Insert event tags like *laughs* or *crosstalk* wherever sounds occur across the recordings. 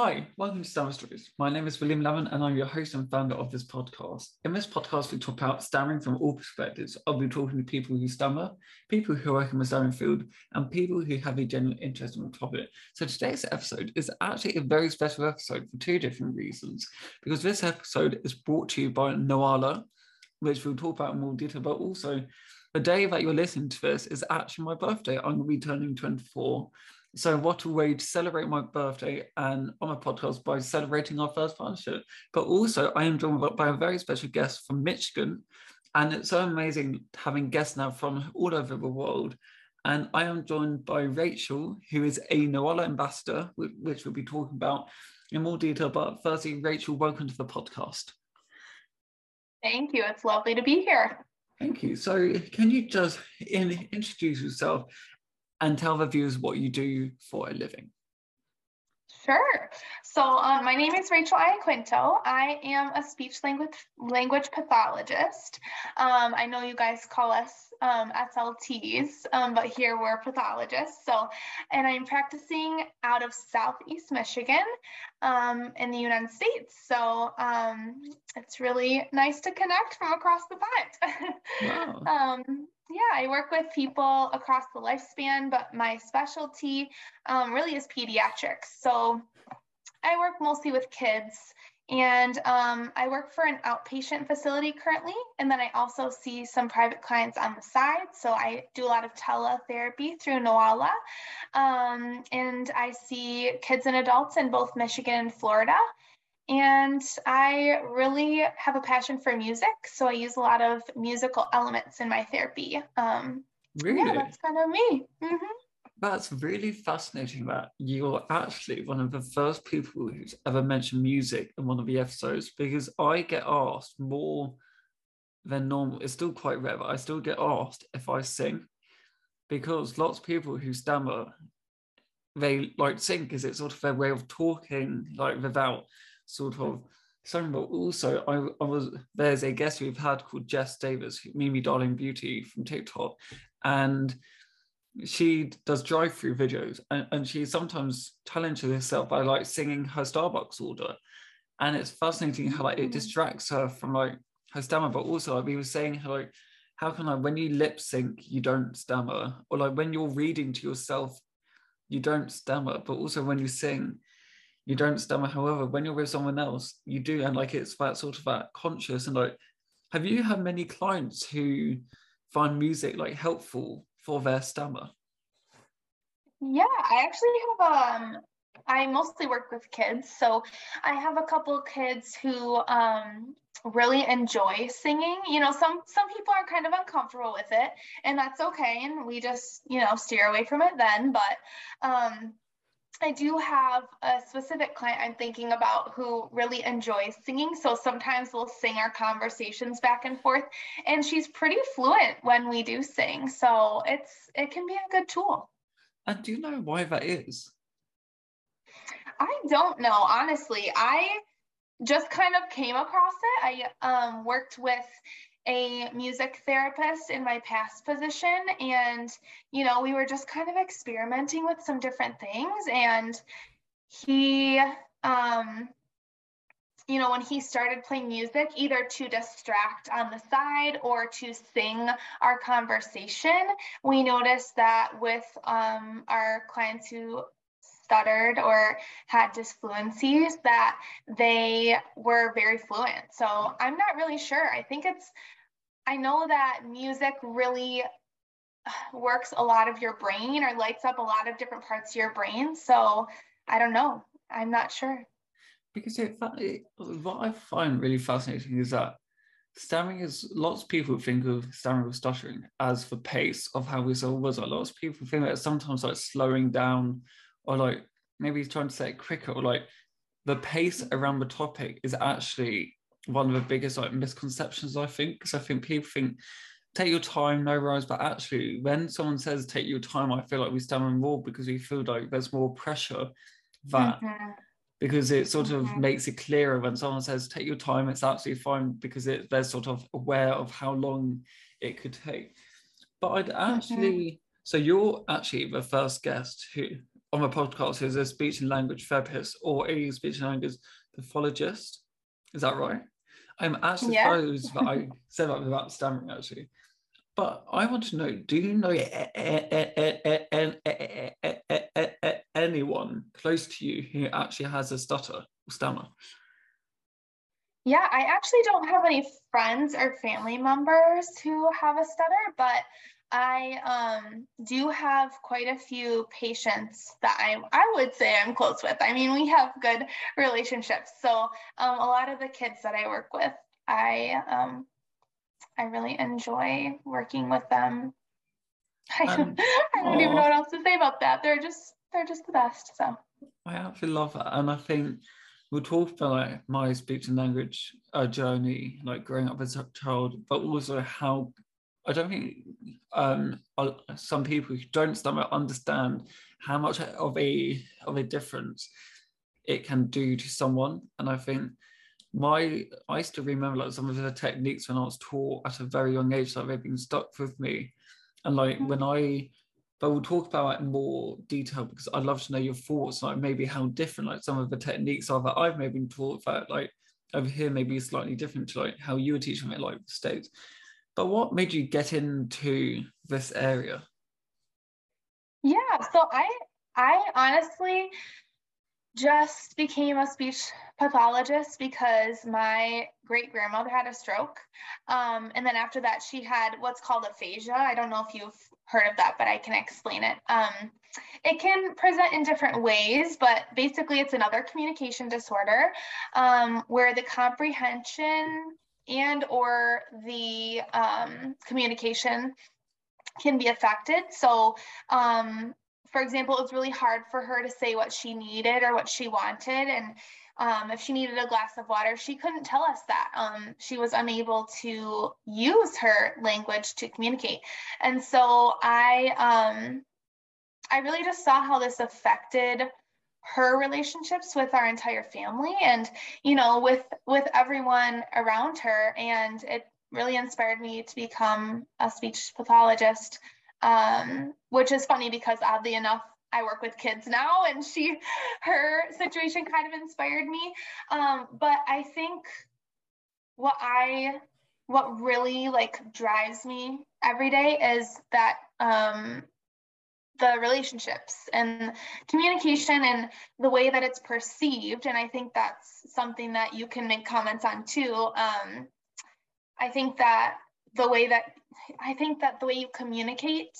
Hi, welcome to Stammer Stories. My name is William Lemon and I'm your host and founder of this podcast. In this podcast, we talk about stammering from all perspectives. I'll be talking to people who stammer, people who work in the stammering field, and people who have a genuine interest in the topic. So today's episode is actually a very special episode for two different reasons. Because this episode is brought to you by Noala, which we'll talk about in more detail, but also the day that you're listening to this is actually my birthday. I'm going to be turning 24. So, what a way to celebrate my birthday and on my podcast by celebrating our first partnership. But also, I am joined by a very special guest from Michigan. And it's so amazing having guests now from all over the world. And I am joined by Rachel, who is a Noala ambassador, which we'll be talking about in more detail. But firstly, Rachel, welcome to the podcast. Thank you. It's lovely to be here. Thank you. So, can you just in, introduce yourself and tell the viewers what you do for a living? Sure. So um, my name is Rachel Iaquinto. I am a speech language language pathologist. Um, I know you guys call us um, SLTs, um, but here we're pathologists. So, and I'm practicing out of Southeast Michigan um, in the United States. So um, it's really nice to connect from across the pond. wow. *laughs* Yeah, I work with people across the lifespan, but my specialty um, really is pediatrics. So I work mostly with kids and um, I work for an outpatient facility currently. And then I also see some private clients on the side. So I do a lot of teletherapy through Noala. Um, and I see kids and adults in both Michigan and Florida. And I really have a passion for music. So I use a lot of musical elements in my therapy. Um, really? Yeah, that's kind of me. Mm-hmm. That's really fascinating that you're actually one of the first people who's ever mentioned music in one of the episodes because I get asked more than normal. It's still quite rare, but I still get asked if I sing because lots of people who stammer, they like sing because it's sort of their way of talking, like without sort of something. But also, I, I was there's a guest we've had called Jess Davis, Mimi Darling Beauty from TikTok, and she does drive-through videos, and, and she sometimes challenges herself by like singing her Starbucks order, and it's fascinating how like it mm. distracts her from like her stammer, but also like we were saying how like how can I when you lip sync you don't stammer, or like when you're reading to yourself you don't stammer, but also when you sing you don't stammer. However, when you're with someone else, you do, and like it's that sort of that conscious and like. Have you had many clients who find music like helpful for their stammer? Yeah, I actually have um I mostly work with kids, so I have a couple kids who um really enjoy singing. You know, some some people are kind of uncomfortable with it, and that's okay, and we just you know steer away from it then. But um, I do have a specific client I'm thinking about who really enjoys singing. So sometimes we'll sing our conversations back and forth, and she's pretty fluent when we do sing. So it's it can be a good tool. And do you know why that is? I don't know, honestly. I just kind of came across it. I um, worked with a music therapist in my past position and you know we were just kind of experimenting with some different things and he um you know when he started playing music either to distract on the side or to sing our conversation we noticed that with um, our clients who stuttered or had disfluencies that they were very fluent. So I'm not really sure. I think it's I know that music really *sighs* works a lot of your brain or lights up a lot of different parts of your brain. So I don't know. I'm not sure. Because it, what I find really fascinating is that stammering is lots of people think of stammering or stuttering as the pace of how we saw words. Lots of people think that sometimes like slowing down or like maybe trying to say it quicker or like the pace around the topic is actually one of the biggest like misconceptions I think because I think people think take your time, no worries, but actually when someone says take your time, I feel like we stammer more because we feel like there's more pressure that mm-hmm. because it sort of mm-hmm. makes it clearer when someone says take your time, it's absolutely fine because it they're sort of aware of how long it could take. But I'd actually mm-hmm. so you're actually the first guest who on the podcast is a speech and language therapist or a speech and language pathologist. Is that right? I'm actually yeah. surprised that I said that without stammering, actually. But I want to know do you know anyone close to you who actually has a stutter or stammer? Yeah, I actually don't have any friends or family members who have a stutter, but I um, do have quite a few patients that I I would say I'm close with. I mean, we have good relationships. So um, a lot of the kids that I work with, I um, I really enjoy working with them. *laughs* I don't, Um, I don't even know what else to say about that. They're just they're just the best. So I absolutely love that, and I think we'll talk about like my speech and language uh, journey, like growing up as a child, but also how I don't think um, some people who don't understand how much of a of a difference it can do to someone, and I think my I still remember like some of the techniques when I was taught at a very young age that they've been stuck with me, and like when I but we'll talk about it in more detail because I'd love to know your thoughts, like maybe how different like some of the techniques are that I've maybe been taught that like over here maybe slightly different to like how you were teaching it like the States. But what made you get into this area? Yeah, so I I honestly just became a speech pathologist because my great grandmother had a stroke. Um, and then after that, she had what's called aphasia. I don't know if you've heard of that, but I can explain it. Um, it can present in different ways, but basically, it's another communication disorder um, where the comprehension and or the um, communication can be affected. So um, for example, it was really hard for her to say what she needed or what she wanted. And um, if she needed a glass of water, she couldn't tell us that. Um, she was unable to use her language to communicate. And so I, um, I really just saw how this affected her relationships with our entire family and you know with with everyone around her. And it really inspired me to become a speech pathologist um, which is funny because oddly enough i work with kids now and she her situation kind of inspired me. Um, but i think what i what really like drives me every day is that um, the relationships and communication and the way that it's perceived. And i think that's something that you can make comments on too. Um, i think that the way that i think that the way you communicate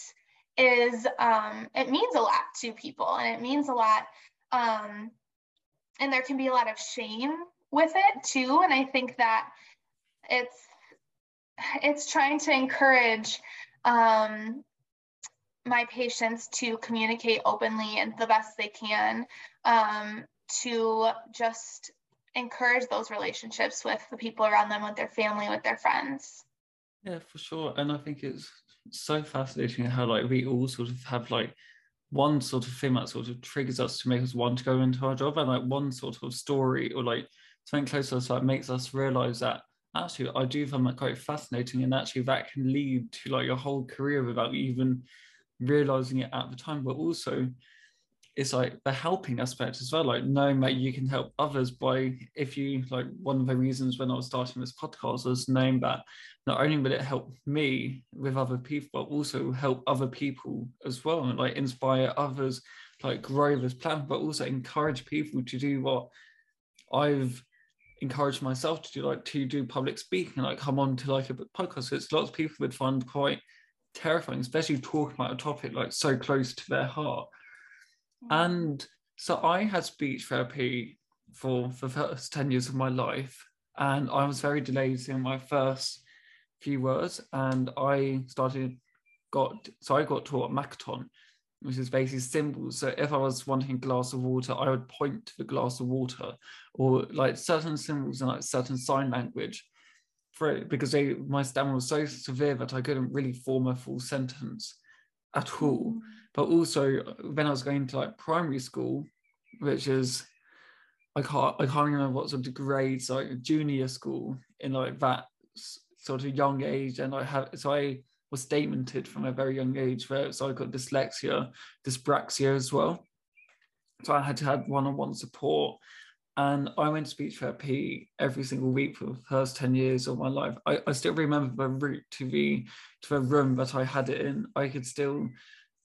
is um, it means a lot to people and it means a lot um, and there can be a lot of shame with it too. And i think that it's it's trying to encourage um, my patients to communicate openly and the best they can um, to just encourage those relationships with the people around them with their family with their friends. Yeah, for sure. And I think it's so fascinating how like we all sort of have like one sort of thing that sort of triggers us to make us want to go into our job. And like one sort of story or like something close to us that makes us realize that actually I do find that quite fascinating. And actually that can lead to like your whole career without even realizing it at the time but also it's like the helping aspect as well like knowing that you can help others by if you like one of the reasons when i was starting this podcast was knowing that not only will it help me with other people but also help other people as well and like inspire others like grow this plan but also encourage people to do what i've encouraged myself to do like to do public speaking like come on to like a podcast. It's lots of people would find quite terrifying especially talking about a topic like so close to their heart mm. and so I had speech therapy for the first 10 years of my life. And I was very delayed in my first few words. And I started, got, so I got taught Makaton, which is basically symbols. So if I was wanting a glass of water, I would point to the glass of water or like certain symbols and like certain sign language because they, my stammer was so severe that I couldn't really form a full sentence at all mm. but also when I was going to like primary school, which is I can't I can't remember what sort of grades like junior school in like that sort of young age, and I have so I was statemented from a very young age where so I got dyslexia, dyspraxia as well, So I had to have one-on-one support. And I went to speech therapy every single week for the first 10 years of my life. I, I still remember the route to the to the room that I had it in. I could still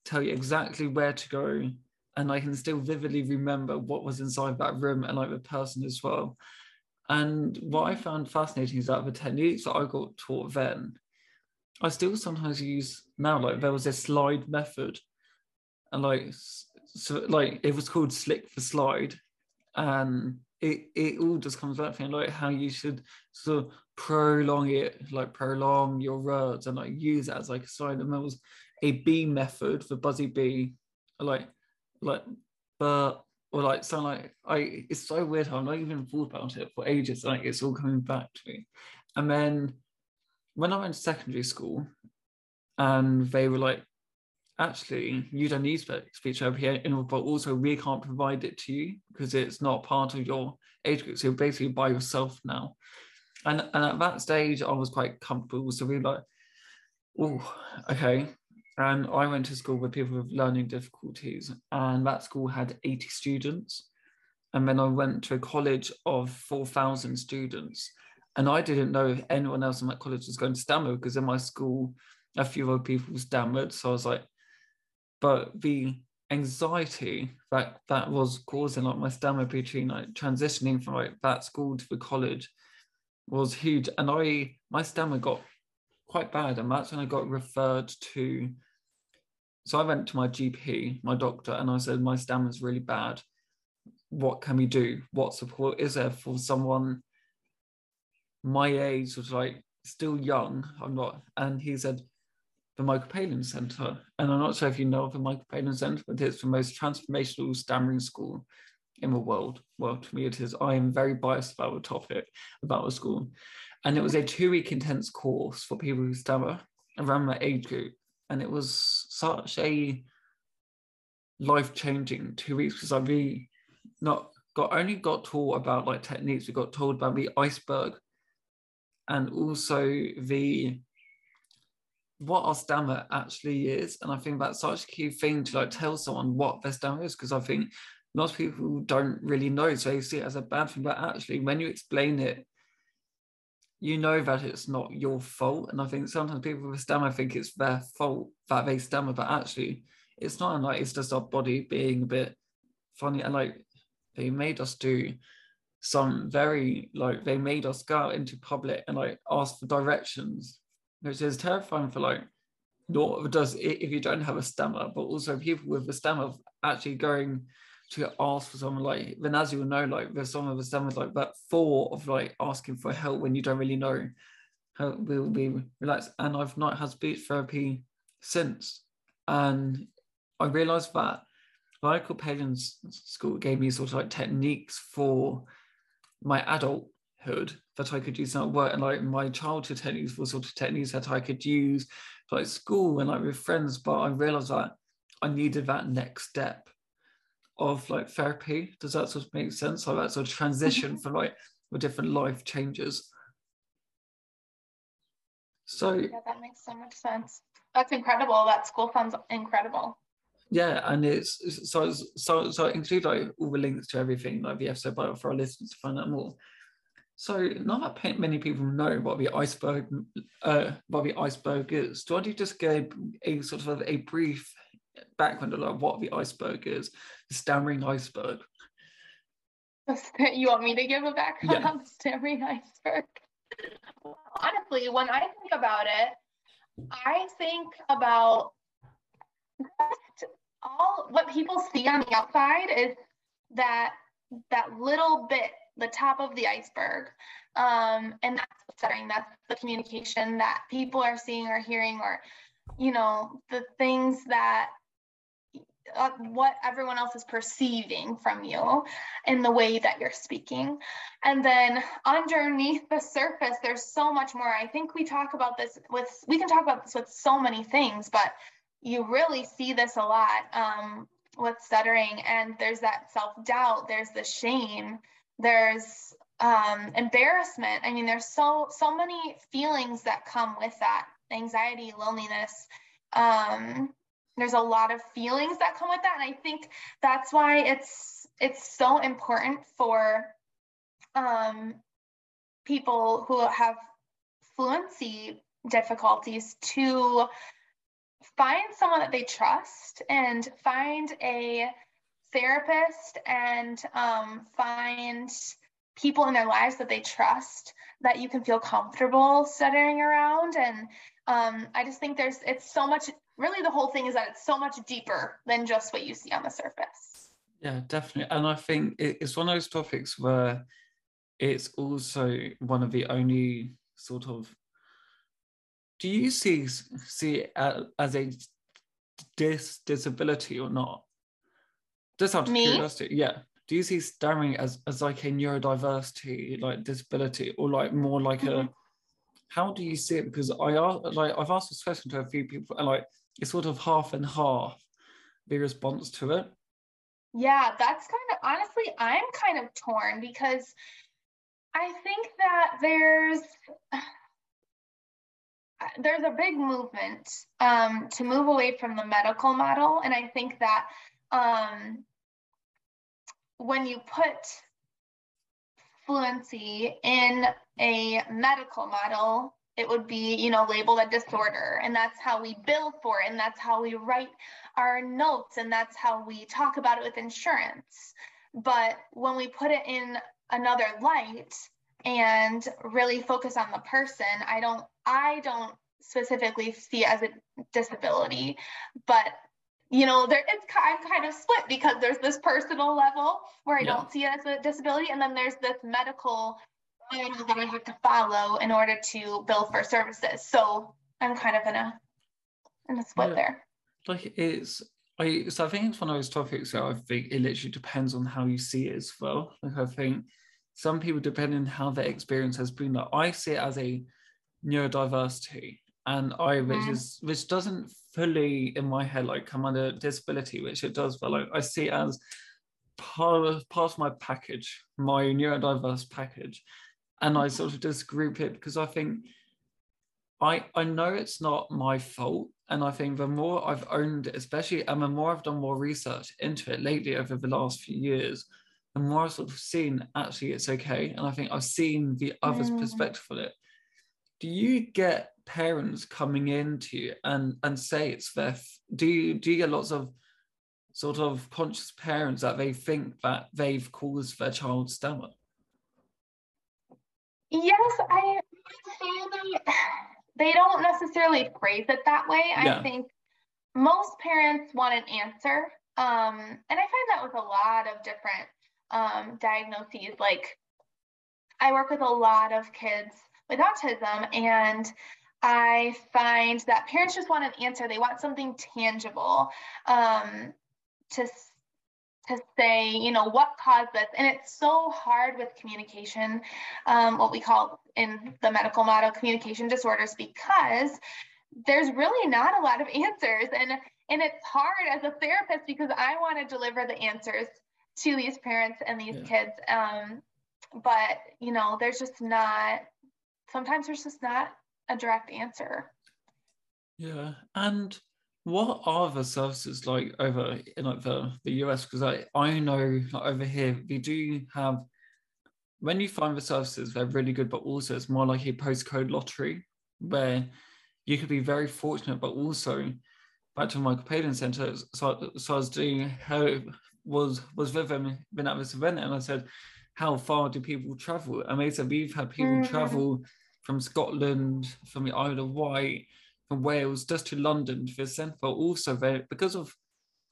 tell you exactly where to go. And I can still vividly remember what was inside that room and like the person as well. And what I found fascinating is that the techniques that I got taught then, I still sometimes use now. Like there was this slide method, and like so, like it was called slick for slide, and it it all just comes back to like how you should sort of prolong it, like prolong your words and like use it as like a sign. And there was a B method for Buzzy B, like like but or like so like I it's so weird I'm not even thought about it for ages. Like it's all coming back to me. And then when I went to secondary school, and they were like, actually, you don't need speech therapy anymore, but also we can't provide it to you because it's not part of your age group. So you're basically by yourself now. And and at that stage, I was quite comfortable. So we were like, oh, okay. And I went to school with people with learning difficulties, and that school had 80 students. And then I went to a college of 4,000 students. And I didn't know if anyone else in that college was going to stammer because in my school, a few other people stammered. So I was like, but the anxiety that that was causing like my stammer between like transitioning from like that school to the college was huge. And I my stammer got quite bad. And that's when I got referred to. So I went to my GP, my doctor, and I said, My stammer's really bad. What can we do? What support is there for someone my age, was like still young? I'm not. And he said, the Michael Palin Centre. And I'm not sure if you know of the Michael Palin Centre, but it's the most transformational stammering school in the world. Well, to me, it is. I am very biased about the topic, about the school. And it was a two week intense course for people who stammer around my age group. And it was such a life changing two weeks because I really not got only got taught about like techniques, we got told about the iceberg and also the what our stammer actually is. And I think that's such a key thing to like tell someone what their stammer is, because I think most people don't really know. So they see it as a bad thing, but actually when you explain it you know that it's not your fault. And I think sometimes people with stammer think it's their fault that they stammer, but actually it's not. Like it's just our body being a bit funny. And like they made us do some very like they made us go out into public and like ask for directions, which is terrifying for like not does if you don't have a stammer, but also people with a stammer actually going to ask for someone like then as you will know like there's some of done with like that thought of like asking for help when you don't really know how it will be relaxed. And I've not had speech therapy since. And I realized that Michael Palin's school gave me sort of like techniques for my that I could use at work and like my childhood techniques were sort of techniques that I could use like school and like with friends but I realized that I needed that next step of like therapy. Does that sort of make sense? Like that sort of transition mm-hmm. for like the different life changes. So yeah, that makes so much sense. That's incredible. That school sounds incredible. Yeah, and it's so so so include like all the links to everything like the episode bio for our listeners to find out more. So not that many people know what the iceberg uh what the iceberg is. Do I just give a sort of a brief background of what the iceberg is, the stammering iceberg. *laughs* You want me to give a background yeah. on the stammering iceberg? Honestly, when I think about it, I think about all what people see on the outside is that that little bit, the top of the iceberg. Um, and that's the setting, that's the communication that people are seeing or hearing, or you know, the things that uh, what everyone else is perceiving from you in the way that you're speaking. And then underneath the surface, there's so much more. I think we talk about this with, we can talk about this with so many things, but you really see this a lot um, with stuttering. And there's that self doubt, there's the shame, there's um, embarrassment. I mean, there's so, so many feelings that come with that anxiety, loneliness. Um, there's a lot of feelings that come with that and i think that's why it's it's so important for um, people who have fluency difficulties to find someone that they trust and find a therapist and um, find people in their lives that they trust that you can feel comfortable stuttering around. And um, i just think there's it's so much really the whole thing is that it's so much deeper than just what you see on the surface. Yeah definitely. And i think it's one of those topics where it's also one of the only sort of do you see see as a dis disability or not? Just out of Me? curiosity, yeah. Do you see stammering as as like a neurodiversity like disability or like more like mm-hmm. a how do you see it? Because I like I've asked this question to a few people and like it's sort of half and half the response to it. Yeah, that's kind of honestly, I'm kind of torn because I think that there's there's a big movement um, to move away from the medical model, and I think that um, when you put fluency in a medical model, it would be, you know, labeled a disorder, and that's how we bill for it, and that's how we write our notes, and that's how we talk about it with insurance. But when we put it in another light and really focus on the person, I don't I don't specifically see as a disability, but you know, there it's I'm kind of split because there's this personal level where I yeah. don't see it as a disability, and then there's this medical that I have to follow in order to bill for services. So I'm kind of in a in a split yeah. there. Like it's I so I think it's one of those topics that I think it literally depends on how you see it as well. Like I think some people depending on how their experience has been like I see it as a neurodiversity and I which is which doesn't fully in my head like come under disability, which it does, but like I see it as part of part of my package, my neurodiverse package. And I sort of just group it because I think I I know it's not my fault. And I think the more I've owned it, especially and the more I've done more research into it lately over the last few years, the more I've sort of seen actually it's okay. And I think I've seen the other's mm. perspective of it. Do you get parents coming in to you and and say it's their do you do you get lots of sort of conscious parents that they think that they've caused their child stammer yes i they don't necessarily phrase it that way. Yeah. i think most parents want an answer um, and i find that with a lot of different um, diagnoses like i work with a lot of kids with autism and I find that parents just want an answer. They want something tangible um, to to say, you know, what caused this. And it's so hard with communication, um, what we call in the medical model communication disorders, because there's really not a lot of answers. And and it's hard as a therapist because I want to deliver the answers to these parents and these yeah. kids. Um, but you know, there's just not sometimes there's just not a direct answer. Yeah, and what are the services like over in like the, the US? Because I, I know like over here we do have when you find the services, they're really good, but also it's more like a postcode lottery where you could be very fortunate, but also back to my Copaden Center. So, so I was doing how was was with them been at this event, and I said, "How far do people travel?" I mean, said we've had people mm-hmm. travel from Scotland, from the Isle of Wight, from Wales, just to London for centre. Also, they because of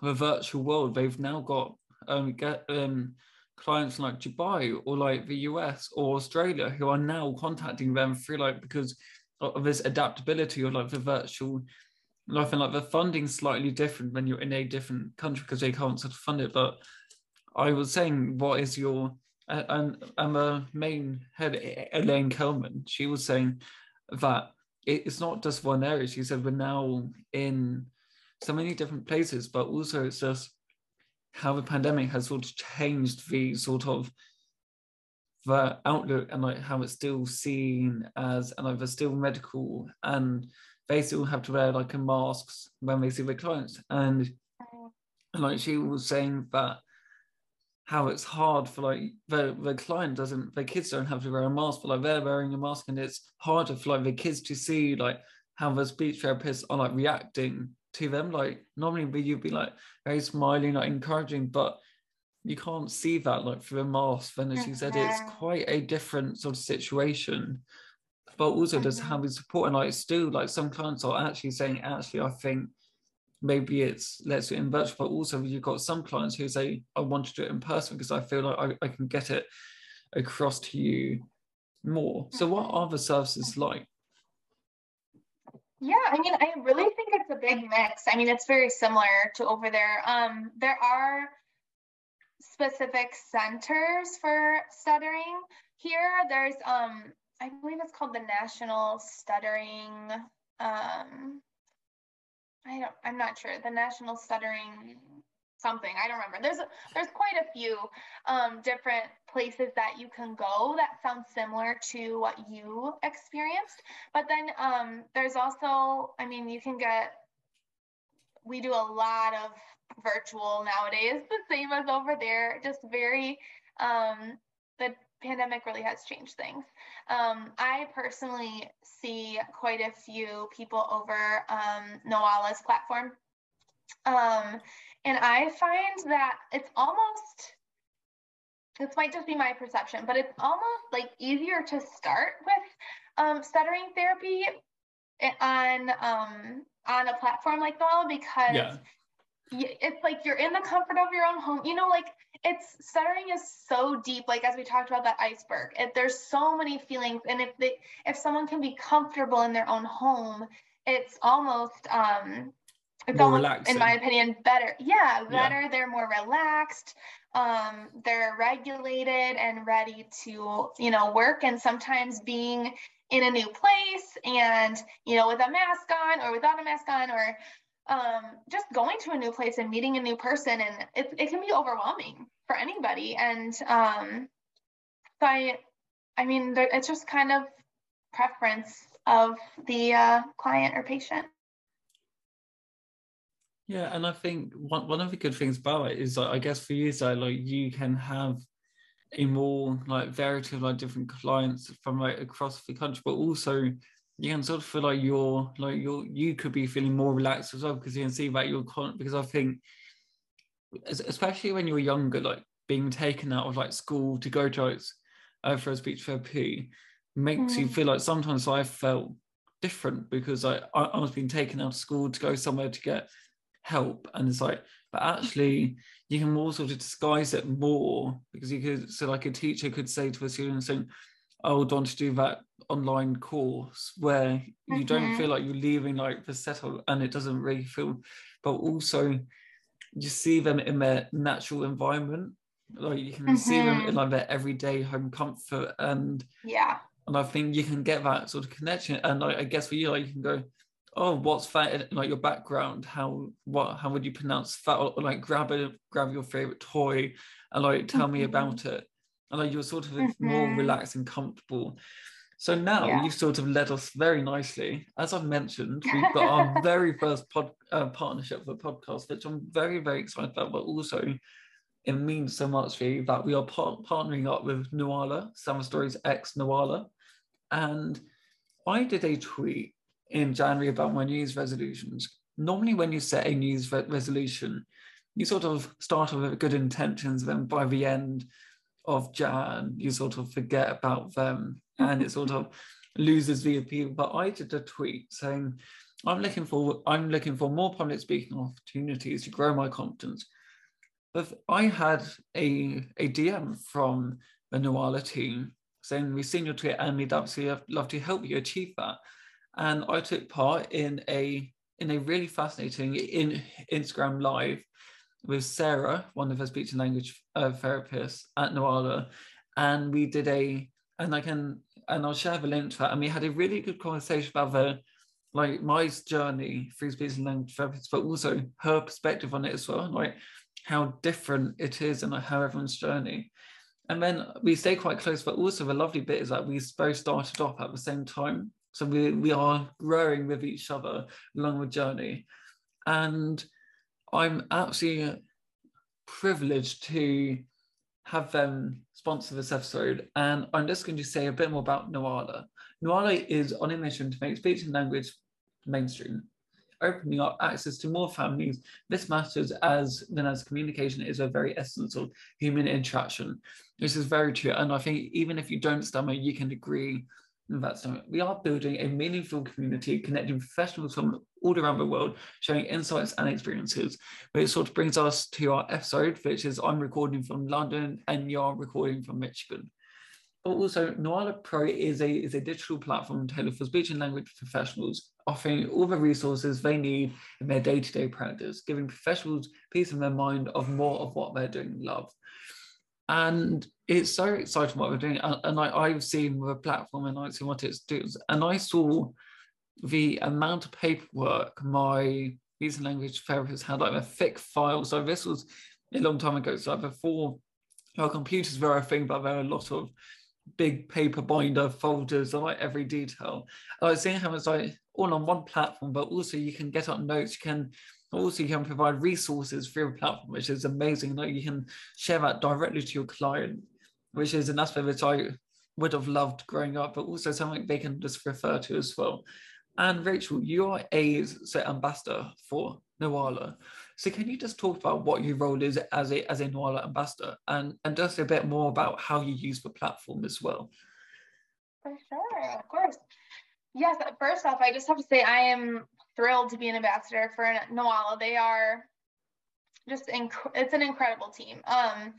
the virtual world, they've now got um, get, um, clients like Dubai or like the US or Australia who are now contacting them through like because of this adaptability or like the virtual life and like the funding slightly different when you're in a different country because they can't sort of fund it. But I was saying, what is your and and the main head Elaine Kelman, she was saying that it's not just one area. She said we're now in so many different places, but also it's just how the pandemic has sort of changed the sort of the outlook and like how it's still seen as and like they're still medical and they still have to wear like a masks when they see their clients and, and like she was saying that how it's hard for like the, the client doesn't the kids don't have to wear a mask but like they're wearing a mask and it's harder for like the kids to see like how the speech therapists are like reacting to them. Like normally you'd be like very smiling like encouraging but you can't see that like through a mask. Then as you said it's quite a different sort of situation. But also just Mhm. having support and like still like some clients are actually saying actually i think maybe it's let's do it in virtual but also you've got some clients who say i want to do it in person because i feel like i, I can get it across to you more so what Mhm. are the services like Yeah, I mean, I really think it's a big mix. I mean, it's very similar to over there. Um, there are specific centers for stuttering here. There's um, I believe it's called the National Stuttering. Um, I don't. I'm not sure. The National Stuttering something. I don't remember. There's there's quite a few um, different places that you can go that sound similar to what you experienced. But then um, there's also, I mean, you can get. We do a lot of virtual nowadays, *laughs* the same as over there. Just very. Um, the pandemic really has changed things. Um, I personally see quite a few people over um, Noala's platform. Um, and I find that it's almost, this might just be my perception, but it's almost like easier to start with um, stuttering therapy on um, on a platform like Noala because yeah it's like you're in the comfort of your own home. You know, like it's stuttering is so deep. Like as we talked about that iceberg, it, there's so many feelings, and if they if someone can be comfortable in their own home, it's almost um, it's More almost, relaxing. in my opinion, better. Yeah, Yeah. better. They're more relaxed. Um, they're regulated and ready to you know work. And sometimes being in a new place and you know with a mask on or without a mask on or um, just going to a new place and meeting a new person and it, it can be overwhelming for anybody. And um, so I, I mean there, it's just kind of preference of the uh, client or patient. Yeah, and I think one, one of the good things about it is like I guess for you, so like you can have a more like variety of like different clients from like across the country, but also you can sort of feel like you're like you're you could be feeling more relaxed as well because you can see that you're con because I think especially when you're younger, like being taken out of like school to go to like, uh, for a speech therapy makes you Mm. feel like sometimes I felt different because I, I I was being taken out of school to go somewhere to get help and it's like but actually you can more sort of disguise it more because you could so like a teacher could say to a student saying I would want to do that online course where you don't Mhm. feel like you're leaving like the settle and it doesn't really feel but also you see them in their natural environment like you can see them in Mhm. like their everyday home comfort and yeah and I think you can get that sort of connection. And like, I guess for you, like you can go, oh, what's that? in, Like your background? How what? How would you pronounce that? Or like grab it, grab your favorite toy, and like tell me Mhm. about it. And like you're sort of more Mhm. relaxed and comfortable. So now Yeah. you've sort of led us very nicely. As I've mentioned, we've got our *laughs* very first pod, uh, partnership for podcast, which I'm very, very excited about, but also it means so much for you that we are par- partnering up with Noala, Stammer Stories X Noala. And I did a tweet in January about my New Year's resolutions. Normally, when you set a New Year's re- resolution, you sort of start off with good intentions, then by the end of Jan, you sort of forget about them mm-hmm. and it sort of loses the appeal. But I did a tweet saying, I'm looking for I'm looking for more public speaking opportunities to grow my confidence. But I had a, a DM from the Noala team saying, We've seen your tweet and we'd absolutely love to help you achieve that. And I took part in a in a really fascinating in Instagram live with Sarah, one of her speech and language uh, therapists at Noala, and we did a and I can and I'll share the link to that. And we had a really good conversation about the like my journey through speech and language therapists, but also her perspective on it as well, like how different it is and like how everyone's journey. and then we stay quite close. But also the lovely bit is that we both started off at the same time, so we we are growing with each other along the journey, and I'm absolutely privileged to have them sponsor this episode. And I'm just going to say a bit more about Noala. Noala is on a mission to make speech and language mainstream, opening up access to more families. This matters as then as communication is a very essence of human interaction. This is very true. And I think even if you don't stammer, you can agree that's something. We are building a meaningful community, connecting professionals from all around the world, sharing insights and experiences. Which sort of brings us to our episode, which is I'm recording from London and you're recording from Michigan. But also, Noala Pro is a, is a digital platform tailored for speech and language professionals, offering all the resources they need in their day to day practice, giving professionals peace of their mind of more of what they're doing love. And it's so exciting what we're doing. And, I, have seen the platform and I've seen what it's doing. And I saw the amount of paperwork my and language therapist had, like a thick file. So this was a long time ago. So before our computers were a thing, but there were a lot of big paper binder folders and like every detail. And I was seeing how it's like all on one platform, but also you can get up notes, you can also you can provide resources through a platform, which is amazing. Like you can share that directly to your client, which is an aspect which I would have loved growing up, but also something they can just refer to as well. And Rachel, you are a so, ambassador for Noala. So can you just talk about what your role is as a as a Noala ambassador and, and just a bit more about how you use the platform as well? For sure, of course. Yes, first off, I just have to say I am thrilled to be an ambassador for Noala. They are just inc- it's an incredible team. Um,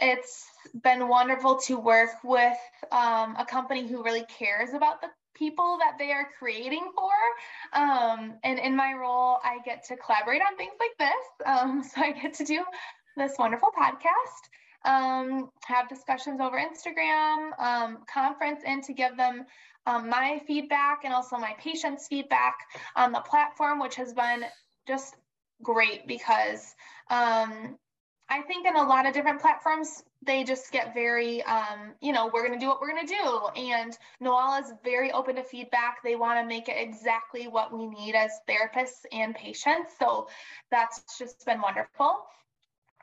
it's been wonderful to work with um, a company who really cares about the people that they are creating for. Um, and in my role, I get to collaborate on things like this. Um, so I get to do this wonderful podcast, um, have discussions over Instagram, um, conference, and to give them um, my feedback and also my patients' feedback on the platform, which has been just great because um, I think in a lot of different platforms, they just get very, um, you know, we're going to do what we're going to do. And Noala is very open to feedback. They want to make it exactly what we need as therapists and patients. So that's just been wonderful.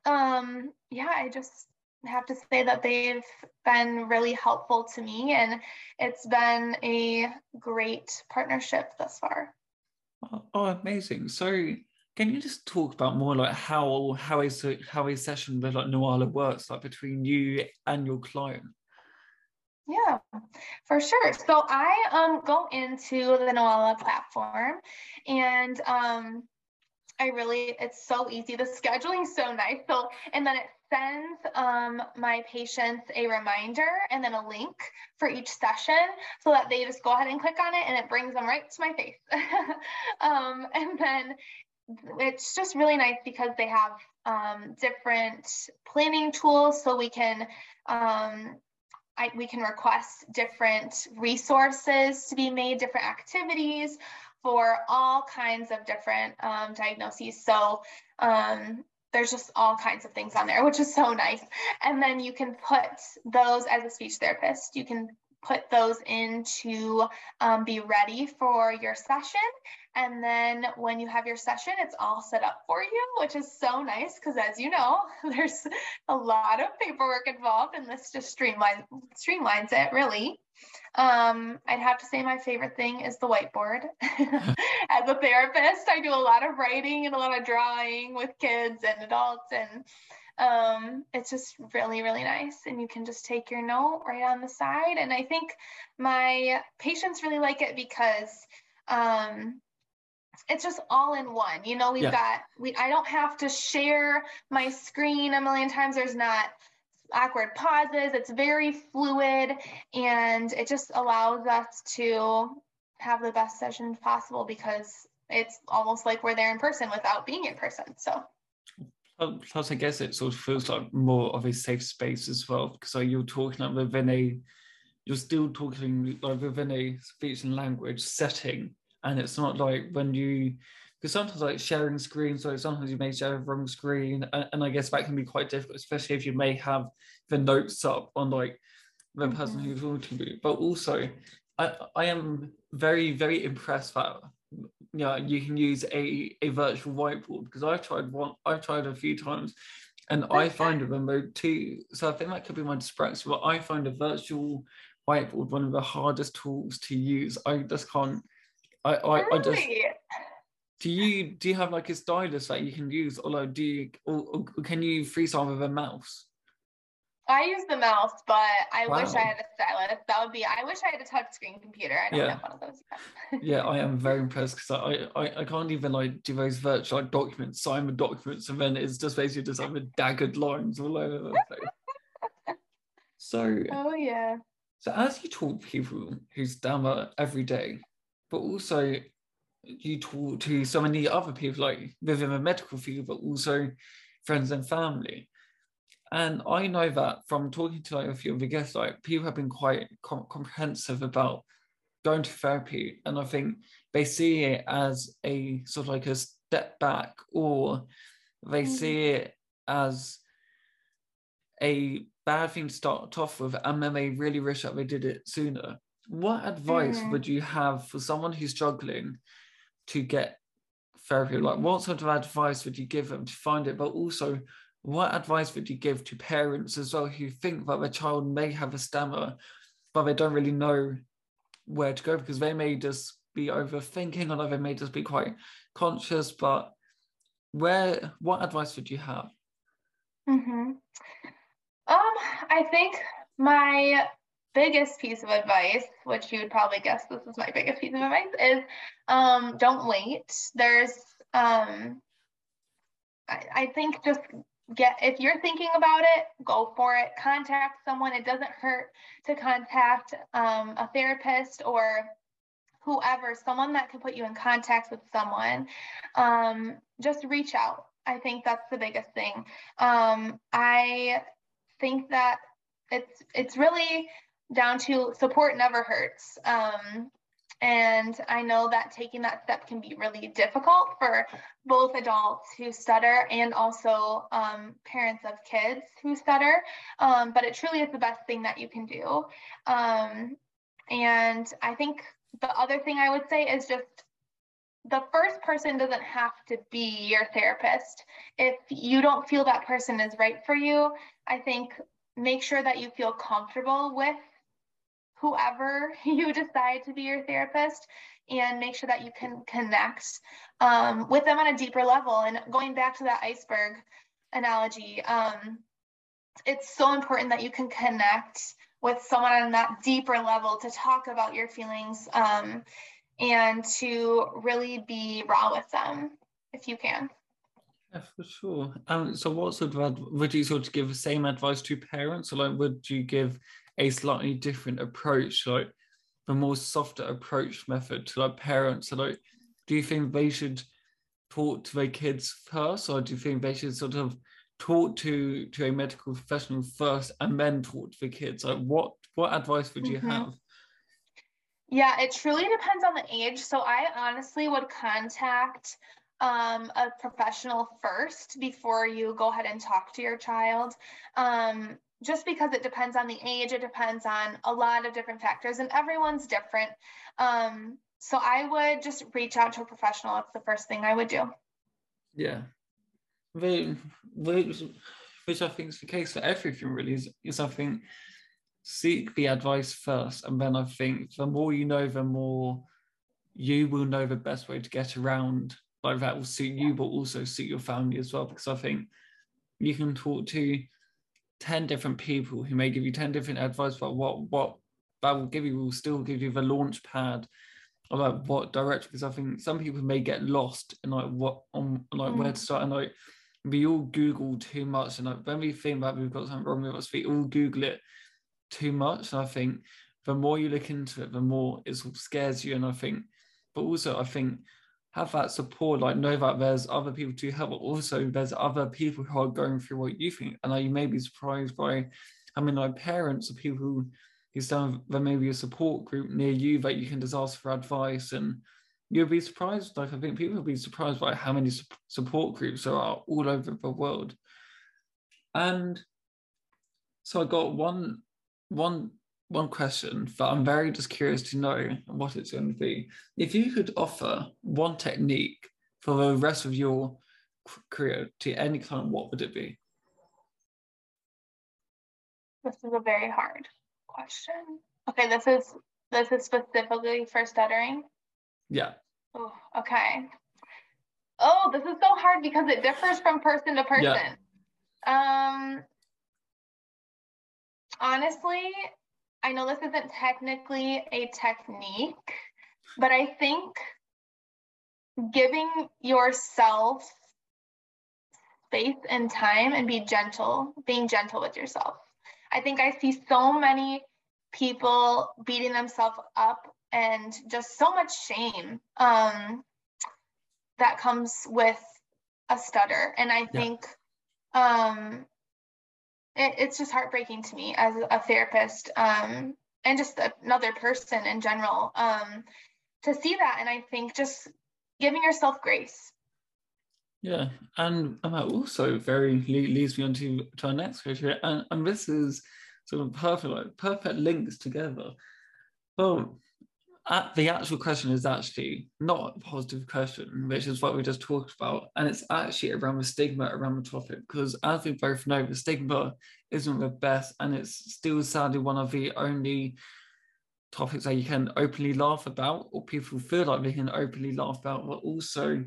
Um, yeah, I just have to say that they've been really helpful to me and it's been a great partnership thus far. Oh, oh amazing. So can you just talk about more like how how a how a session with like Noala works like between you and your client? Yeah, for sure. So I um go into the Noala platform and um I really it's so easy. The scheduling's so nice. So and then it sends um, my patients a reminder and then a link for each session so that they just go ahead and click on it and it brings them right to my face. *laughs* um, and then it's just really nice because they have um, different planning tools so we can um, I, we can request different resources to be made, different activities for all kinds of different um, diagnoses. So um, there's just all kinds of things on there, which is so nice. And then you can put those as a speech therapist, you can put those in to um, be ready for your session. And then when you have your session, it's all set up for you, which is so nice because as you know, *laughs* there's a lot of paperwork involved and this just streamlines streamlines it really. Um, I'd have to say my favorite thing is the whiteboard. *laughs* As a therapist, I do a lot of writing and a lot of drawing with kids and adults, and um, it's just really, really nice. And you can just take your note right on the side. And I think my patients really like it because um, it's just all in one. You know, we've yeah. got we. I don't have to share my screen a million times. There's not awkward pauses. It's very fluid and it just allows us to have the best session possible because it's almost like we're there in person without being in person. So plus I guess it sort of feels like more of a safe space as well because you're talking within a you're still talking like within a speech and language setting and it's not like when you because sometimes like sharing screens so sometimes you may share a wrong screen and, and, i guess that can be quite difficult especially if you may have the notes up on like the mm-hmm. person who's talking to you but also i i am very very impressed that you know you can use a a virtual whiteboard because i've tried one i've tried a few times and I find a remote too. So I think that could be my distraction. But I find a virtual whiteboard one of the hardest tools to use. I just can't. I I, really? I just. Do you do you have like a stylus that you can use, or like do you, or, or can you freestyle with a mouse? I use the mouse, but I wow. wish I had a stylus. That would be. I wish I had a touchscreen computer. I don't yeah. have one of those *laughs* yeah, I am very impressed because I, I I can't even like do those virtual like, documents, sign the documents, and then it's just basically just like the daggered lines all over the place. so. Oh yeah. So as you talk to people who stammer every day, but also you talk to so many other people like within the medical field, but also friends and family and I know that from talking to like a few of the guests, like people have been quite com- comprehensive about going to therapy, and I think they see it as a sort of like a step back, or they mm-hmm. see it as a bad thing to start off with, and then they really wish that they did it sooner. What advice mm-hmm. would you have for someone who's struggling to get therapy? Like, what sort of advice would you give them to find it? But also, what advice would you give to parents as well who think that their child may have a stammer, but they don't really know where to go because they may just be overthinking or they may just be quite conscious, but where what advice would you have? Mm-hmm. Um, I think my biggest piece of advice, which you would probably guess this is my biggest piece of advice, is um, don't wait. There's um, I, I think just get if you're thinking about it go for it. Contact someone. It doesn't hurt to contact um, a therapist or whoever someone that can put you in contact with someone. Um, just reach out. I think that's the biggest thing. Um, i think that it's it's really down to support never hurts um, and I know that taking that step can be really difficult for both adults who stutter and also um, parents of kids who stutter. Um, but it truly is the best thing that you can do. Um, and I think the other thing I would say is just the first person doesn't have to be your therapist. If you don't feel that person is right for you, I think make sure that you feel comfortable with whoever *laughs* you decide to be your therapist and make sure that you can connect um, with them on a deeper level. And going back to that iceberg analogy, um, it's so important that you can connect with someone on that deeper level to talk about your feelings um, and to really be raw with them if you can. Yeah, for sure. Um, so, what sort of would you sort of give the same advice to parents, or like would you give a slightly different approach, like the more softer approach method to like parents? So like, do you think they should talk to their kids first, or do you think they should sort of talk to to a medical professional first and then talk to the kids? Like, what what advice would you mm-hmm. have? Yeah, it truly depends on the age. So I honestly would contact um, a professional first before you go ahead and talk to your child. Um, just because it depends on the age, it depends on a lot of different factors, and everyone's different. Um, so I would just reach out to a professional. That's the first thing I would do. Yeah, which, which I think is the case for everything. Really, is, is I think seek the advice first, and then I think the more you know, the more you will know the best way to get around. Like that will suit you, but also suit your family as well. Because I think you can talk to 10 different people who may give you 10 different advice about what what that will give you will still give you the launch pad about what direction because I think some people may get lost in like what on like mm. where to start and like we all Google too much and like when we think that we've got something wrong with us, we all Google it too much. And I think the more you look into it, the more it sort of scares you. And I think, but also I think have that support, like know that there's other people to help, but also there's other people who are going through what you think. And like, you may be surprised by, I mean, like parents or people who, done, there may be a support group near you that you can just ask for advice and you'll be surprised. Like I think people will be surprised by how many support groups there are all over the world. And so I got one one one question but I'm very just curious to know what it's going to be. If you could offer one technique for the rest of your career to any client, what would it be? This is a very hard question. Okay, this is this is specifically for stuttering. Yeah. Oh, okay. Oh, this is so hard because it differs from person to person. Yeah. Um honestly, I know this isn't technically a technique, but I think giving yourself space and time and be gentle, being gentle with yourself. I think I see so many people beating themselves up and just so much shame um, that comes with a stutter. And I think um, it, it's just heartbreaking to me as a therapist um, and just another person in general um, to see that. And I think just giving yourself grace. Yeah, and that also very leads me on to, to our next question, and, and this is sort of perfect, like perfect links together. Well, the actual question is actually not a positive question, which is what we just talked about. And it's actually around the stigma around the topic, because as we both know, the stigma isn't the best, and it's still sadly one of the only topics that you can openly laugh about, or people feel like they can openly laugh about, but also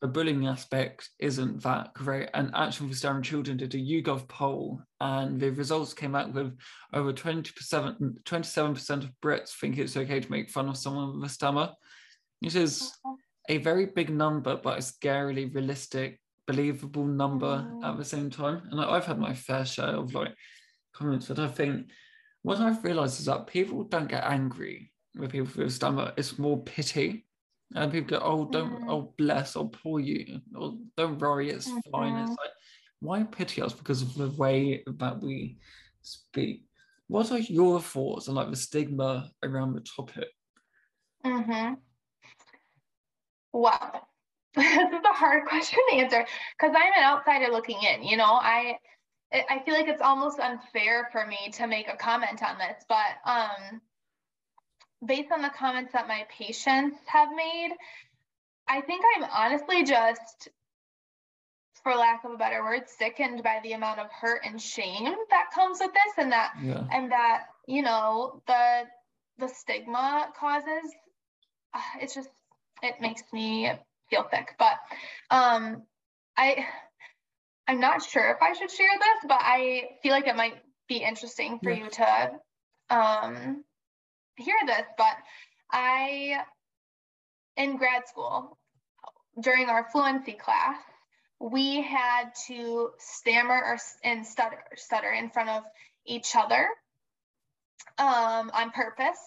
the bullying aspect isn't that great. And Action for Stammering Children did a YouGov poll, and the results came out with over 20%, 27% of Brits think it's okay to make fun of someone with a stammer, which is a very big number, but a scarily realistic, believable number at the same time. And I've had my fair share of like comments, but I think what I've realized is that people don't get angry with people with a stammer, it's more pity and people go, oh, don't, mm. oh, bless, oh, poor you, or oh, don't worry, it's mm-hmm. fine. It's like, why pity us because of the way that we speak? What are your thoughts on like the stigma around the topic? Mm-hmm. Wow. *laughs* this is a hard *laughs* question to answer because I'm an outsider looking in. You know, I I feel like it's almost unfair for me to make a comment on this, but um, based on the comments that my patients have made, I think I'm honestly just, for lack of a better word, sickened by the amount of hurt and shame that comes with this, and that yeah. and that you know the the stigma causes. Uh, it's just it makes me feel sick. But um, I I'm not sure if I should share this, but I feel like it might be interesting for yeah. you to um hear this, but I, in grad school, during our fluency class, we had to stammer or and stutter, stutter in front of each other um, on purpose.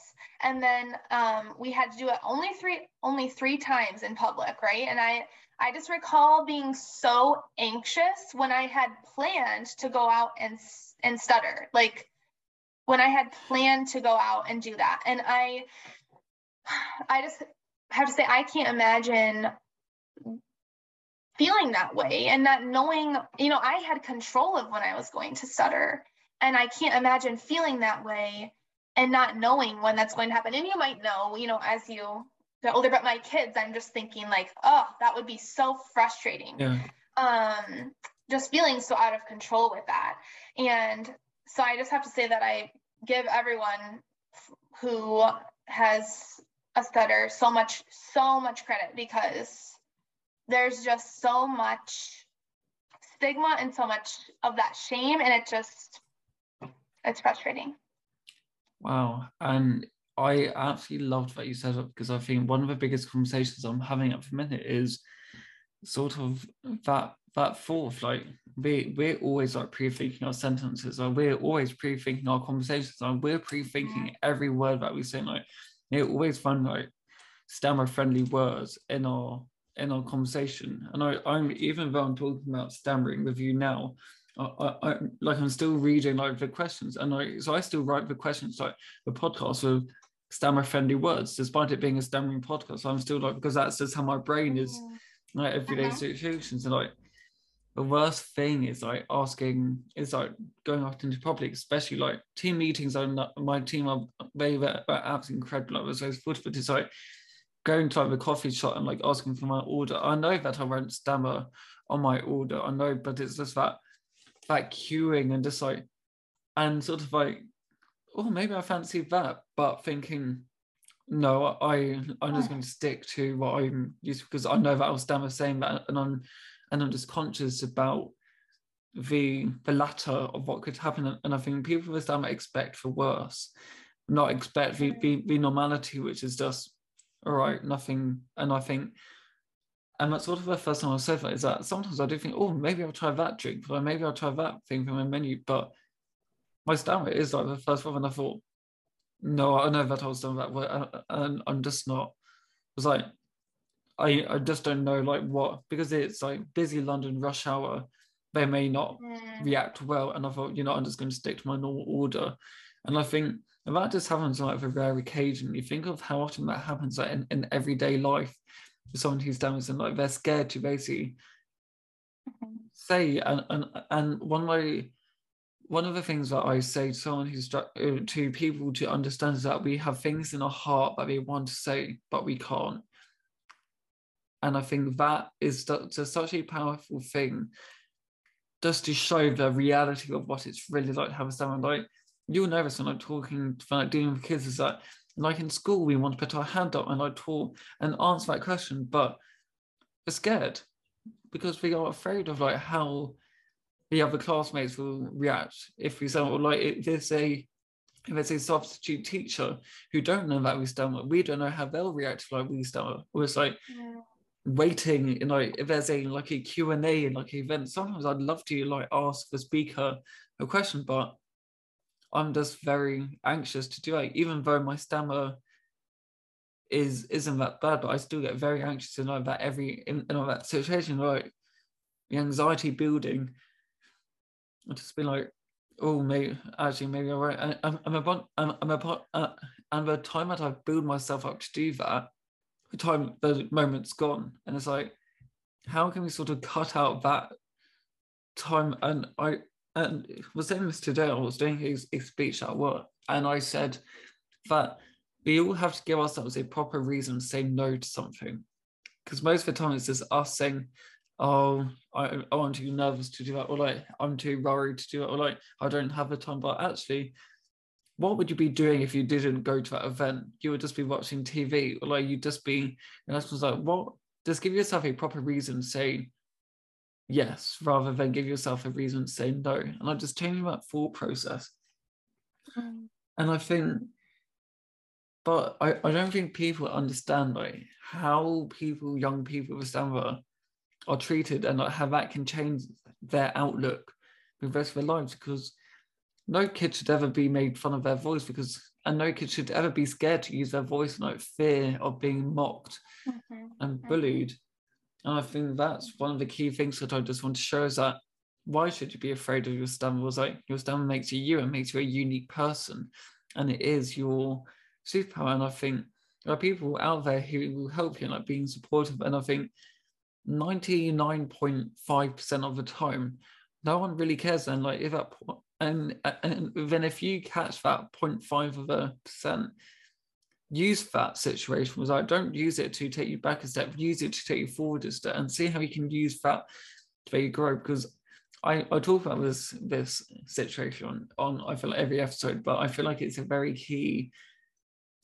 And then um, we had to do it only three only three times in public, right? And I I just recall being so anxious when I had planned to go out and and stutter. Like when I had planned to go out and do that. And I I just have to say I can't imagine feeling that way and not knowing, you know, I had control of when I was going to stutter. And I can't imagine feeling that way and not knowing when that's going to happen. And you might know, you know, as you get older, but my kids, I'm just thinking like, oh, that would be so frustrating. Yeah. Um, just feeling so out of control with that. And so I just have to say that I give everyone who has a stutter so much so much credit because there's just so much stigma and so much of that shame and it just it's frustrating. Wow. And i absolutely loved what you said because i think one of the biggest conversations i'm having at the minute is sort of that that fourth like we we're always like pre-thinking our sentences or we're always pre-thinking our conversations and we're pre-thinking every word that we say like we always find like stammer friendly words in our in our conversation and I, i'm even though i'm talking about stammering with you now I, I, I like i'm still reading like the questions and I so i still write the questions like the podcast with stammer friendly words, despite it being a stammering podcast. So I'm still like, because that's just how my brain is like everyday Mhm. situations. And like the worst thing is like asking, is like going out into public, especially like team meetings. Are not, my team are they were absolutely incredible. I was so but it's like going to like a coffee shop and like asking for my order. I know that I won't stammer on my order. I know, but it's just that that queuing and just like and sort of like, oh, maybe I fancy that, but thinking, no, I I'm just going to stick to what I'm used to because I know that I'll stammer saying that, and I'm and I'm just conscious about the the latter of what could happen, and I think people with stammer expect for worse, not expect the the, the normality, which is just all right, nothing, and I think. And that's sort of the first time I said that is that sometimes I do think, oh, maybe I'll try that drink, or maybe I'll try that thing from my menu. But my stammer is like the first one, and I thought, no, I know that I was done that way, and I'm just not. It was like, I I just don't know like what because it's like busy London rush hour, they may not Mm. react well, and I thought, you know, I'm just going to stick to my normal order, and I think and that just happens like for rare occasion. You think of how often that happens like in, in everyday life for someone who's down with and like they're scared to basically Mhm. say and and and one way one of the things that I say to someone who's uh, to people to understand is that we have things in our heart that we want to say but we can't and I think that is such a powerful thing just to show the reality of what it's really like to have a stammer like you'll this when I'm talking I'm dealing with kids is that like in school we want to put our hand up and like talk and answer that question but we're scared because we are afraid of like how the other classmates will react if we say, like if there's a if a substitute teacher who don't know that we stammer, we don't know how they'll react like we. Or it's like Mm. Waiting, you know, if there's a like a Q and A like event. Sometimes I'd love to like ask the speaker a question, but I'm just very anxious to do it, even though my stammer is isn't that bad, but I still get very anxious to know that every in, in all that situation, like the anxiety building. I just been like, oh, maybe actually maybe I won't. And I'm, I'm about I'm, I'm about uh, and the time that I've built myself up to do that, time the moment's gone, and it's like, how can we sort of cut out that time? And I and was saying this today. I was doing his, a speech at work, and I said that we all have to give ourselves a proper reason to say no to something, because most of the time it's just us saying, "Oh, I, oh, I'm too nervous to do that," or like, "I'm too worried to do it," or like, "I don't have the time." But actually, what would you be doing if you didn't go to that event? You would just be watching TV, or like you'd just be, and I was like, what? Just give yourself a proper reason say yes, rather than give yourself a reason to say no. And I'm just changing that thought process. Mm. And I think, but I, I don't think people understand like how people, young people with Stammer are treated and like how that can change their outlook with the rest of their lives because no kid should ever be made fun of their voice because and no kid should ever be scared to use their voice like fear of being mocked Mhm. and Mhm. bullied. And I think that's one of the key things that I just want to show is that why should you be afraid of your stammer? Was like your stammer makes you you and makes you a unique person, and it is your superpower. And I think there are people out there who will help you, like being supportive. And I think ninety nine point five percent of the time, no one really cares. And like if that and uh, and then if you catch that 0.5 of a percent use that situation was like don't use it to take you back a step. Use it to take you forward a step and see how you can use that to grow. Because I, I talk about this this situation on, I feel like every episode but I feel like it's a very key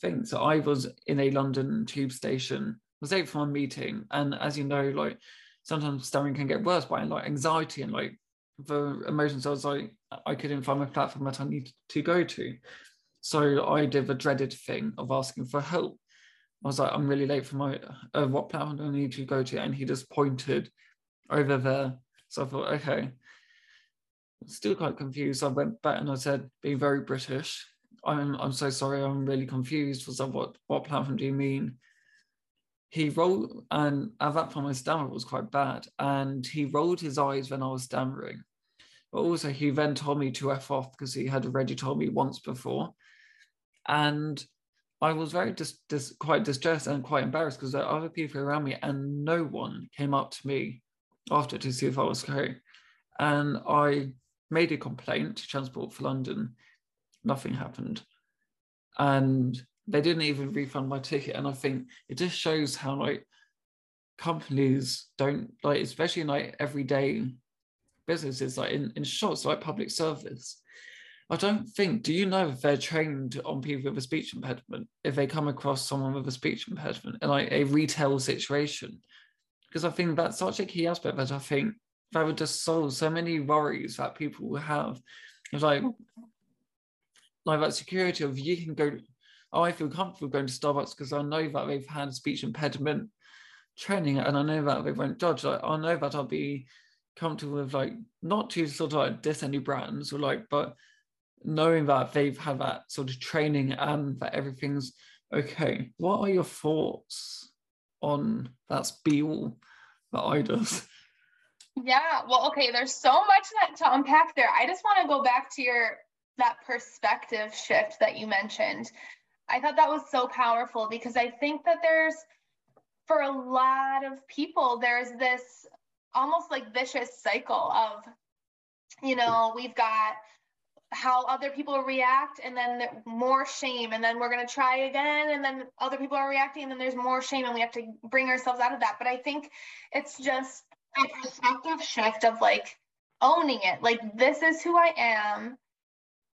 thing. So I was in a London tube station was late for my meeting and as you know like sometimes stammering can get worse by like anxiety and like the emotions. I was like I couldn't find my platform that I need to go to so I did the dreaded thing of asking for help. I was like, I'm really late for my, uh, what platform do I need to go to? And he just pointed over there. So I thought, okay. Still quite confused. I went back and I said, being very British, I'm, I'm so sorry, I'm really confused. Was like, what, what platform do you mean? He rolled, and at that point, my stammer was quite bad. And he rolled his eyes when I was stammering. But also, he then told me to F off because he had already told me once before. And I was very dis, dis, quite distressed and quite embarrassed because there are other people around me, and no one came up to me after to see if I was okay. And I made a complaint to Transport for London. Nothing happened. And they didn't even refund my ticket. And I think it just shows how like companies don't like, especially like everyday businesses, like in, in shops, like public service. I don't think, do you know if they're trained on people with a speech impediment, if they come across someone with a speech impediment in like a retail situation? Because I think that's such a key aspect that I think that would just solve so many worries that people have. It's like, like that security of you can go, oh, I feel comfortable going to Starbucks because I know that they've had speech impediment training and I know that they won't judge. Like, I know that I'll be comfortable with like not to sort of like diss any brands or like, but knowing that they've had that sort of training and that everything's okay. What are your thoughts on that spiel that I does? Yeah, well, okay, there's so much that to unpack there. I just want to go back to your that perspective shift that you mentioned. I thought that was so powerful because I think that there's for a lot of people there's this almost like vicious cycle of you know, we've got how other people react and then more shame and then we're going to try again and then other people are reacting and then there's more shame and we have to bring ourselves out of that. But i think it's just a perspective shift of like owning it. Like this is who i am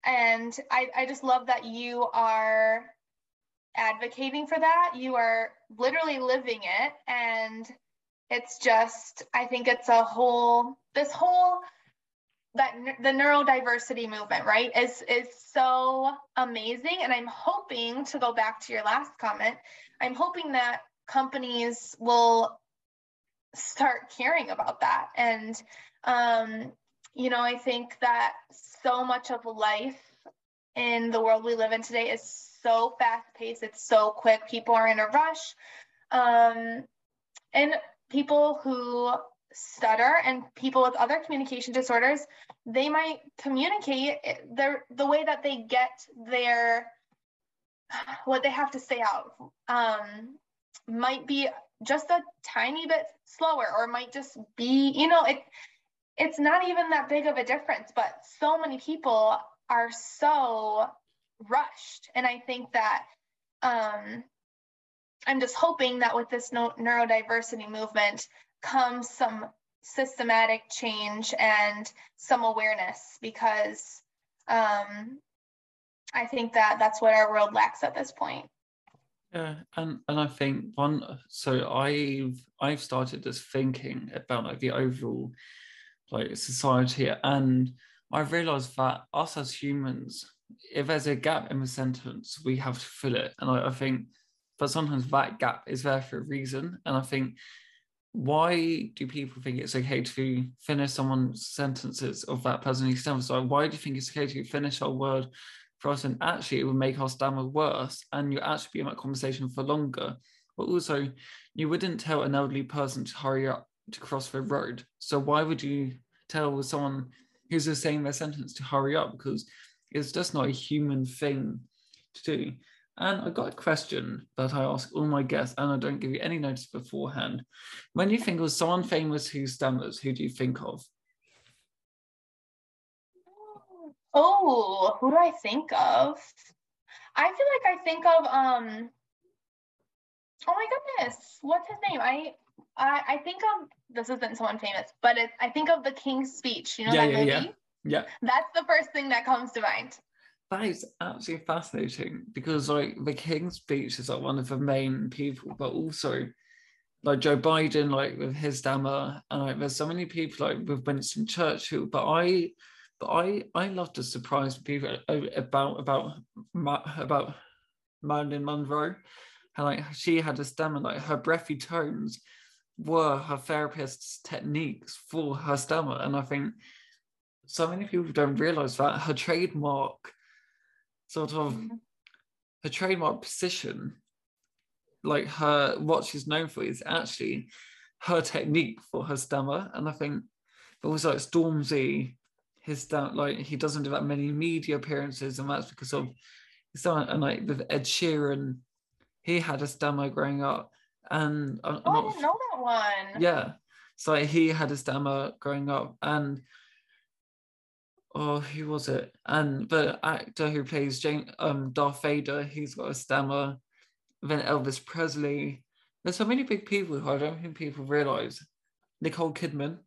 and i i just love that you are advocating for that. You are literally living it and it's just i think it's a whole this whole that the neurodiversity movement, right, is is so amazing. And I'm hoping to go back to your last comment. I'm hoping that companies will start caring about that. And um, you know, I think that so much of life in the world we live in today is so fast paced. It's so quick. People are in a rush. Um, and people who stutter and people with other communication disorders they might communicate their the way that they get their what they have to say out um, might be just a tiny bit slower or might just be you know it it's not even that big of a difference but so many people are so rushed. And i think that um, i'm just hoping that with this neurodiversity movement comes some systematic change and some awareness because um, I think that that's what our world lacks at this point. Yeah, and and I think one. So I've I've started this thinking about like the overall like society, and I've realised that us as humans, if there's a gap in the sentence, we have to fill it, and I, I think, but sometimes that gap is there for a reason, and I think why do people think it's okay to finish someone's sentences of that person who stammers? So why do you think it's okay to finish our word for us and actually it would make our stammer worse and you actually be in that conversation for longer? But also, you wouldn't tell an elderly person to hurry up to cross the road. So why would you tell someone who's just saying their sentence to hurry up? Because it's just not a human thing to do. And I got a question that I ask all my guests, and I don't give you any notice beforehand. When you think of someone famous who stammers, who do you think of? Oh, who do I think of? I feel like I think of um. Oh my goodness, what's his name? I I, I think of this isn't someone famous, but it, I think of the King's Speech. You know yeah, that yeah, movie? Yeah. yeah. That's the first thing that comes to mind that is absolutely fascinating because like the King's speech is like one of the main people, but also like Joe Biden, like with his stammer, and like there's so many people like with Winston Churchill. But I, but I, I love to surprise people about about about Marilyn Monroe, and like she had a stammer, like her breathy tones were her therapist's techniques for her stammer, and I think so many people don't realize that her trademark sort of mm-hmm. her trademark position, like her what she's known for is actually her technique for her stammer. And I think it was like Stormzy, his stammer, like he doesn't do that many media appearances, and that's because of So and like with Ed Sheeran, he had a stammer growing up, and I'm, oh, I'm I didn't know that one. Yeah, so he had a stammer growing up, and oh, who was it? And the actor who plays Jane, um, Darth Vader, he's got a stammer. Then Elvis Presley. There's so many big people who I don't think people realize. Nicole Kidman,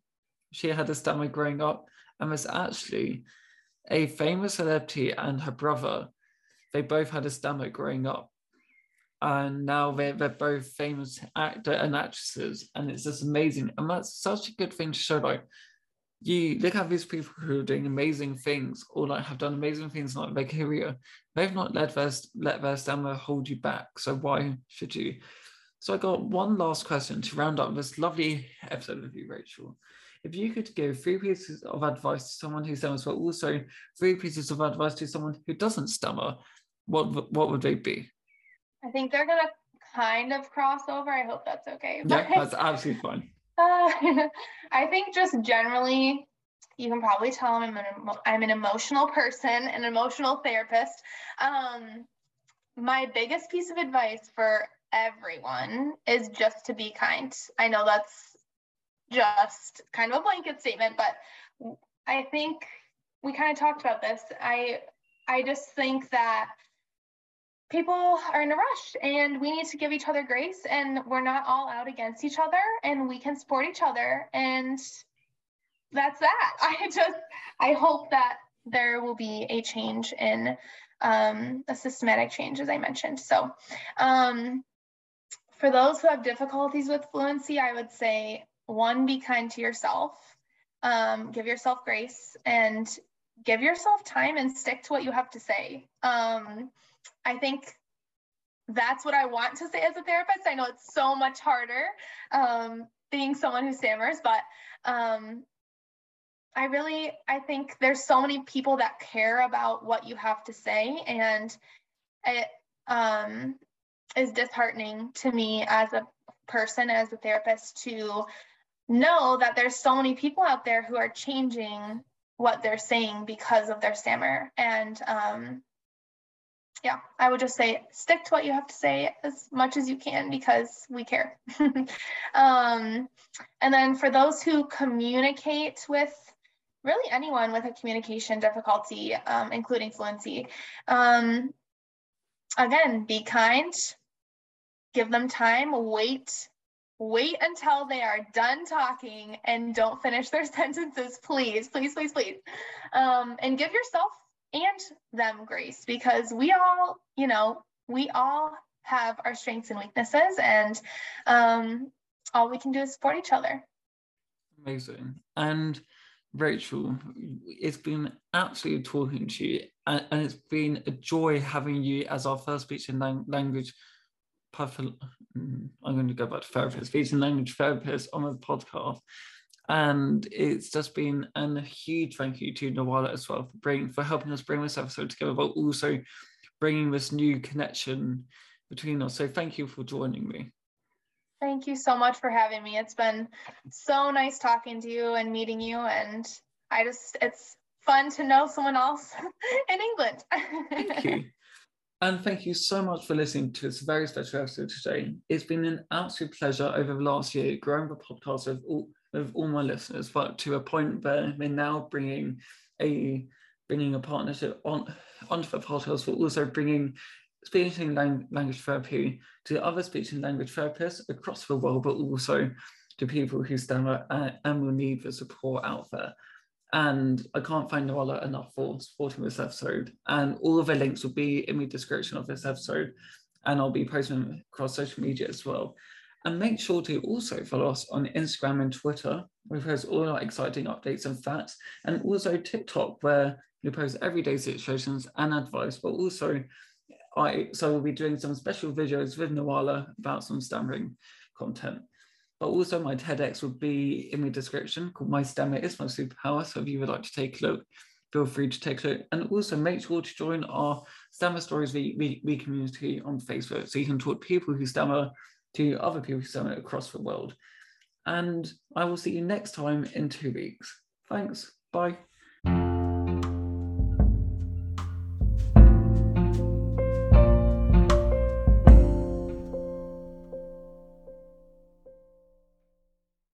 she had a stammer growing up, and was actually a famous celebrity and her brother. They both had a stammer growing up, and now they're, they're both famous actor and actresses, and it's just amazing. And that's such a good thing to show. Like, you look at these people who are doing amazing things or like have done amazing things like their career. They've not let their let their stammer hold you back. So why should you? So I got one last question to round up this lovely episode with you, Rachel. If you could give three pieces of advice to someone who stammers, but also three pieces of advice to someone who doesn't stammer, what what would they be? I think they're gonna kind of cross over. I hope that's okay. Yeah, that's absolutely fine. Uh, *laughs* I think just generally, you can probably tell I'm an, I'm an emotional person, an emotional therapist. Um, my biggest piece of advice for everyone is just to be kind. I know that's just kind of a blanket statement, but I think we kind of talked about this. I I just think that people are in a rush and we need to give each other grace and we're not all out against each other and we can support each other and that's that. *laughs* I just I hope that there will be a change in um, a systematic change, as I mentioned. So, um, for those who have difficulties with fluency, I would say one, be kind to yourself, um, give yourself grace, and give yourself time and stick to what you have to say. I think that's what I want to say as a therapist. I know it's so much harder um, being someone who stammers, but um, I really I think there's so many people that care about what you have to say, and it um, is disheartening to me as a person, as a therapist, to know that there's so many people out there who are changing what they're saying because of their stammer. And um, yeah, I would just say stick to what you have to say as much as you can because we care. *laughs* um, and then for those who communicate with really anyone with a communication difficulty, um, including fluency, um, again, be kind, give them time, wait wait until they are done talking and don't finish their *laughs* sentences, please, please, please, please. Um, and give yourself and them grace because we all, you know, we all have our strengths and weaknesses, and um, all we can do is support each other. Amazing. And Rachel, it's been absolutely talking to you, and, and it's been a joy having you as our first speech and language Mm, I'm going to go back to therapist, speech and language therapist on the podcast. And it's just been a huge thank you to Nawala as well for bring for helping us bring this episode together, but also bringing this new connection between us. So thank you for joining me. Thank you so much for having me. It's been so nice talking to you and meeting you. And I just, it's fun to know someone else *laughs* in England. Thank *laughs* you. And thank you so much for listening to this very special episode today. It's been an absolute pleasure over the last year growing the podcast with all, with all my listeners, but to a point where we're now bringing a bringing a partnership on onto the podcast, but also bringing speech and language therapy to other speech and language therapists across the world, but also to people who stand uh, and will need the support out there. And I can't find Nawala enough for supporting this episode. And all of the links will be in the description of this episode. And I'll be posting across social media as well. And make sure to also follow us on Instagram and Twitter. We post all our exciting updates and facts, and also TikTok, where we post everyday situations and advice, but also I so we'll be doing some special videos with Nawala about some stammering content. But also my TEDx would be in the description called My Stammer is My Superpower. So if you would like to take a look, feel free to take a look. And also make sure to join our Stammer Stories we, v, v community on Facebook so you can talk to people who stammer to other people who stammer across the world. And I will see you next time in two weeks. Thanks. Bye.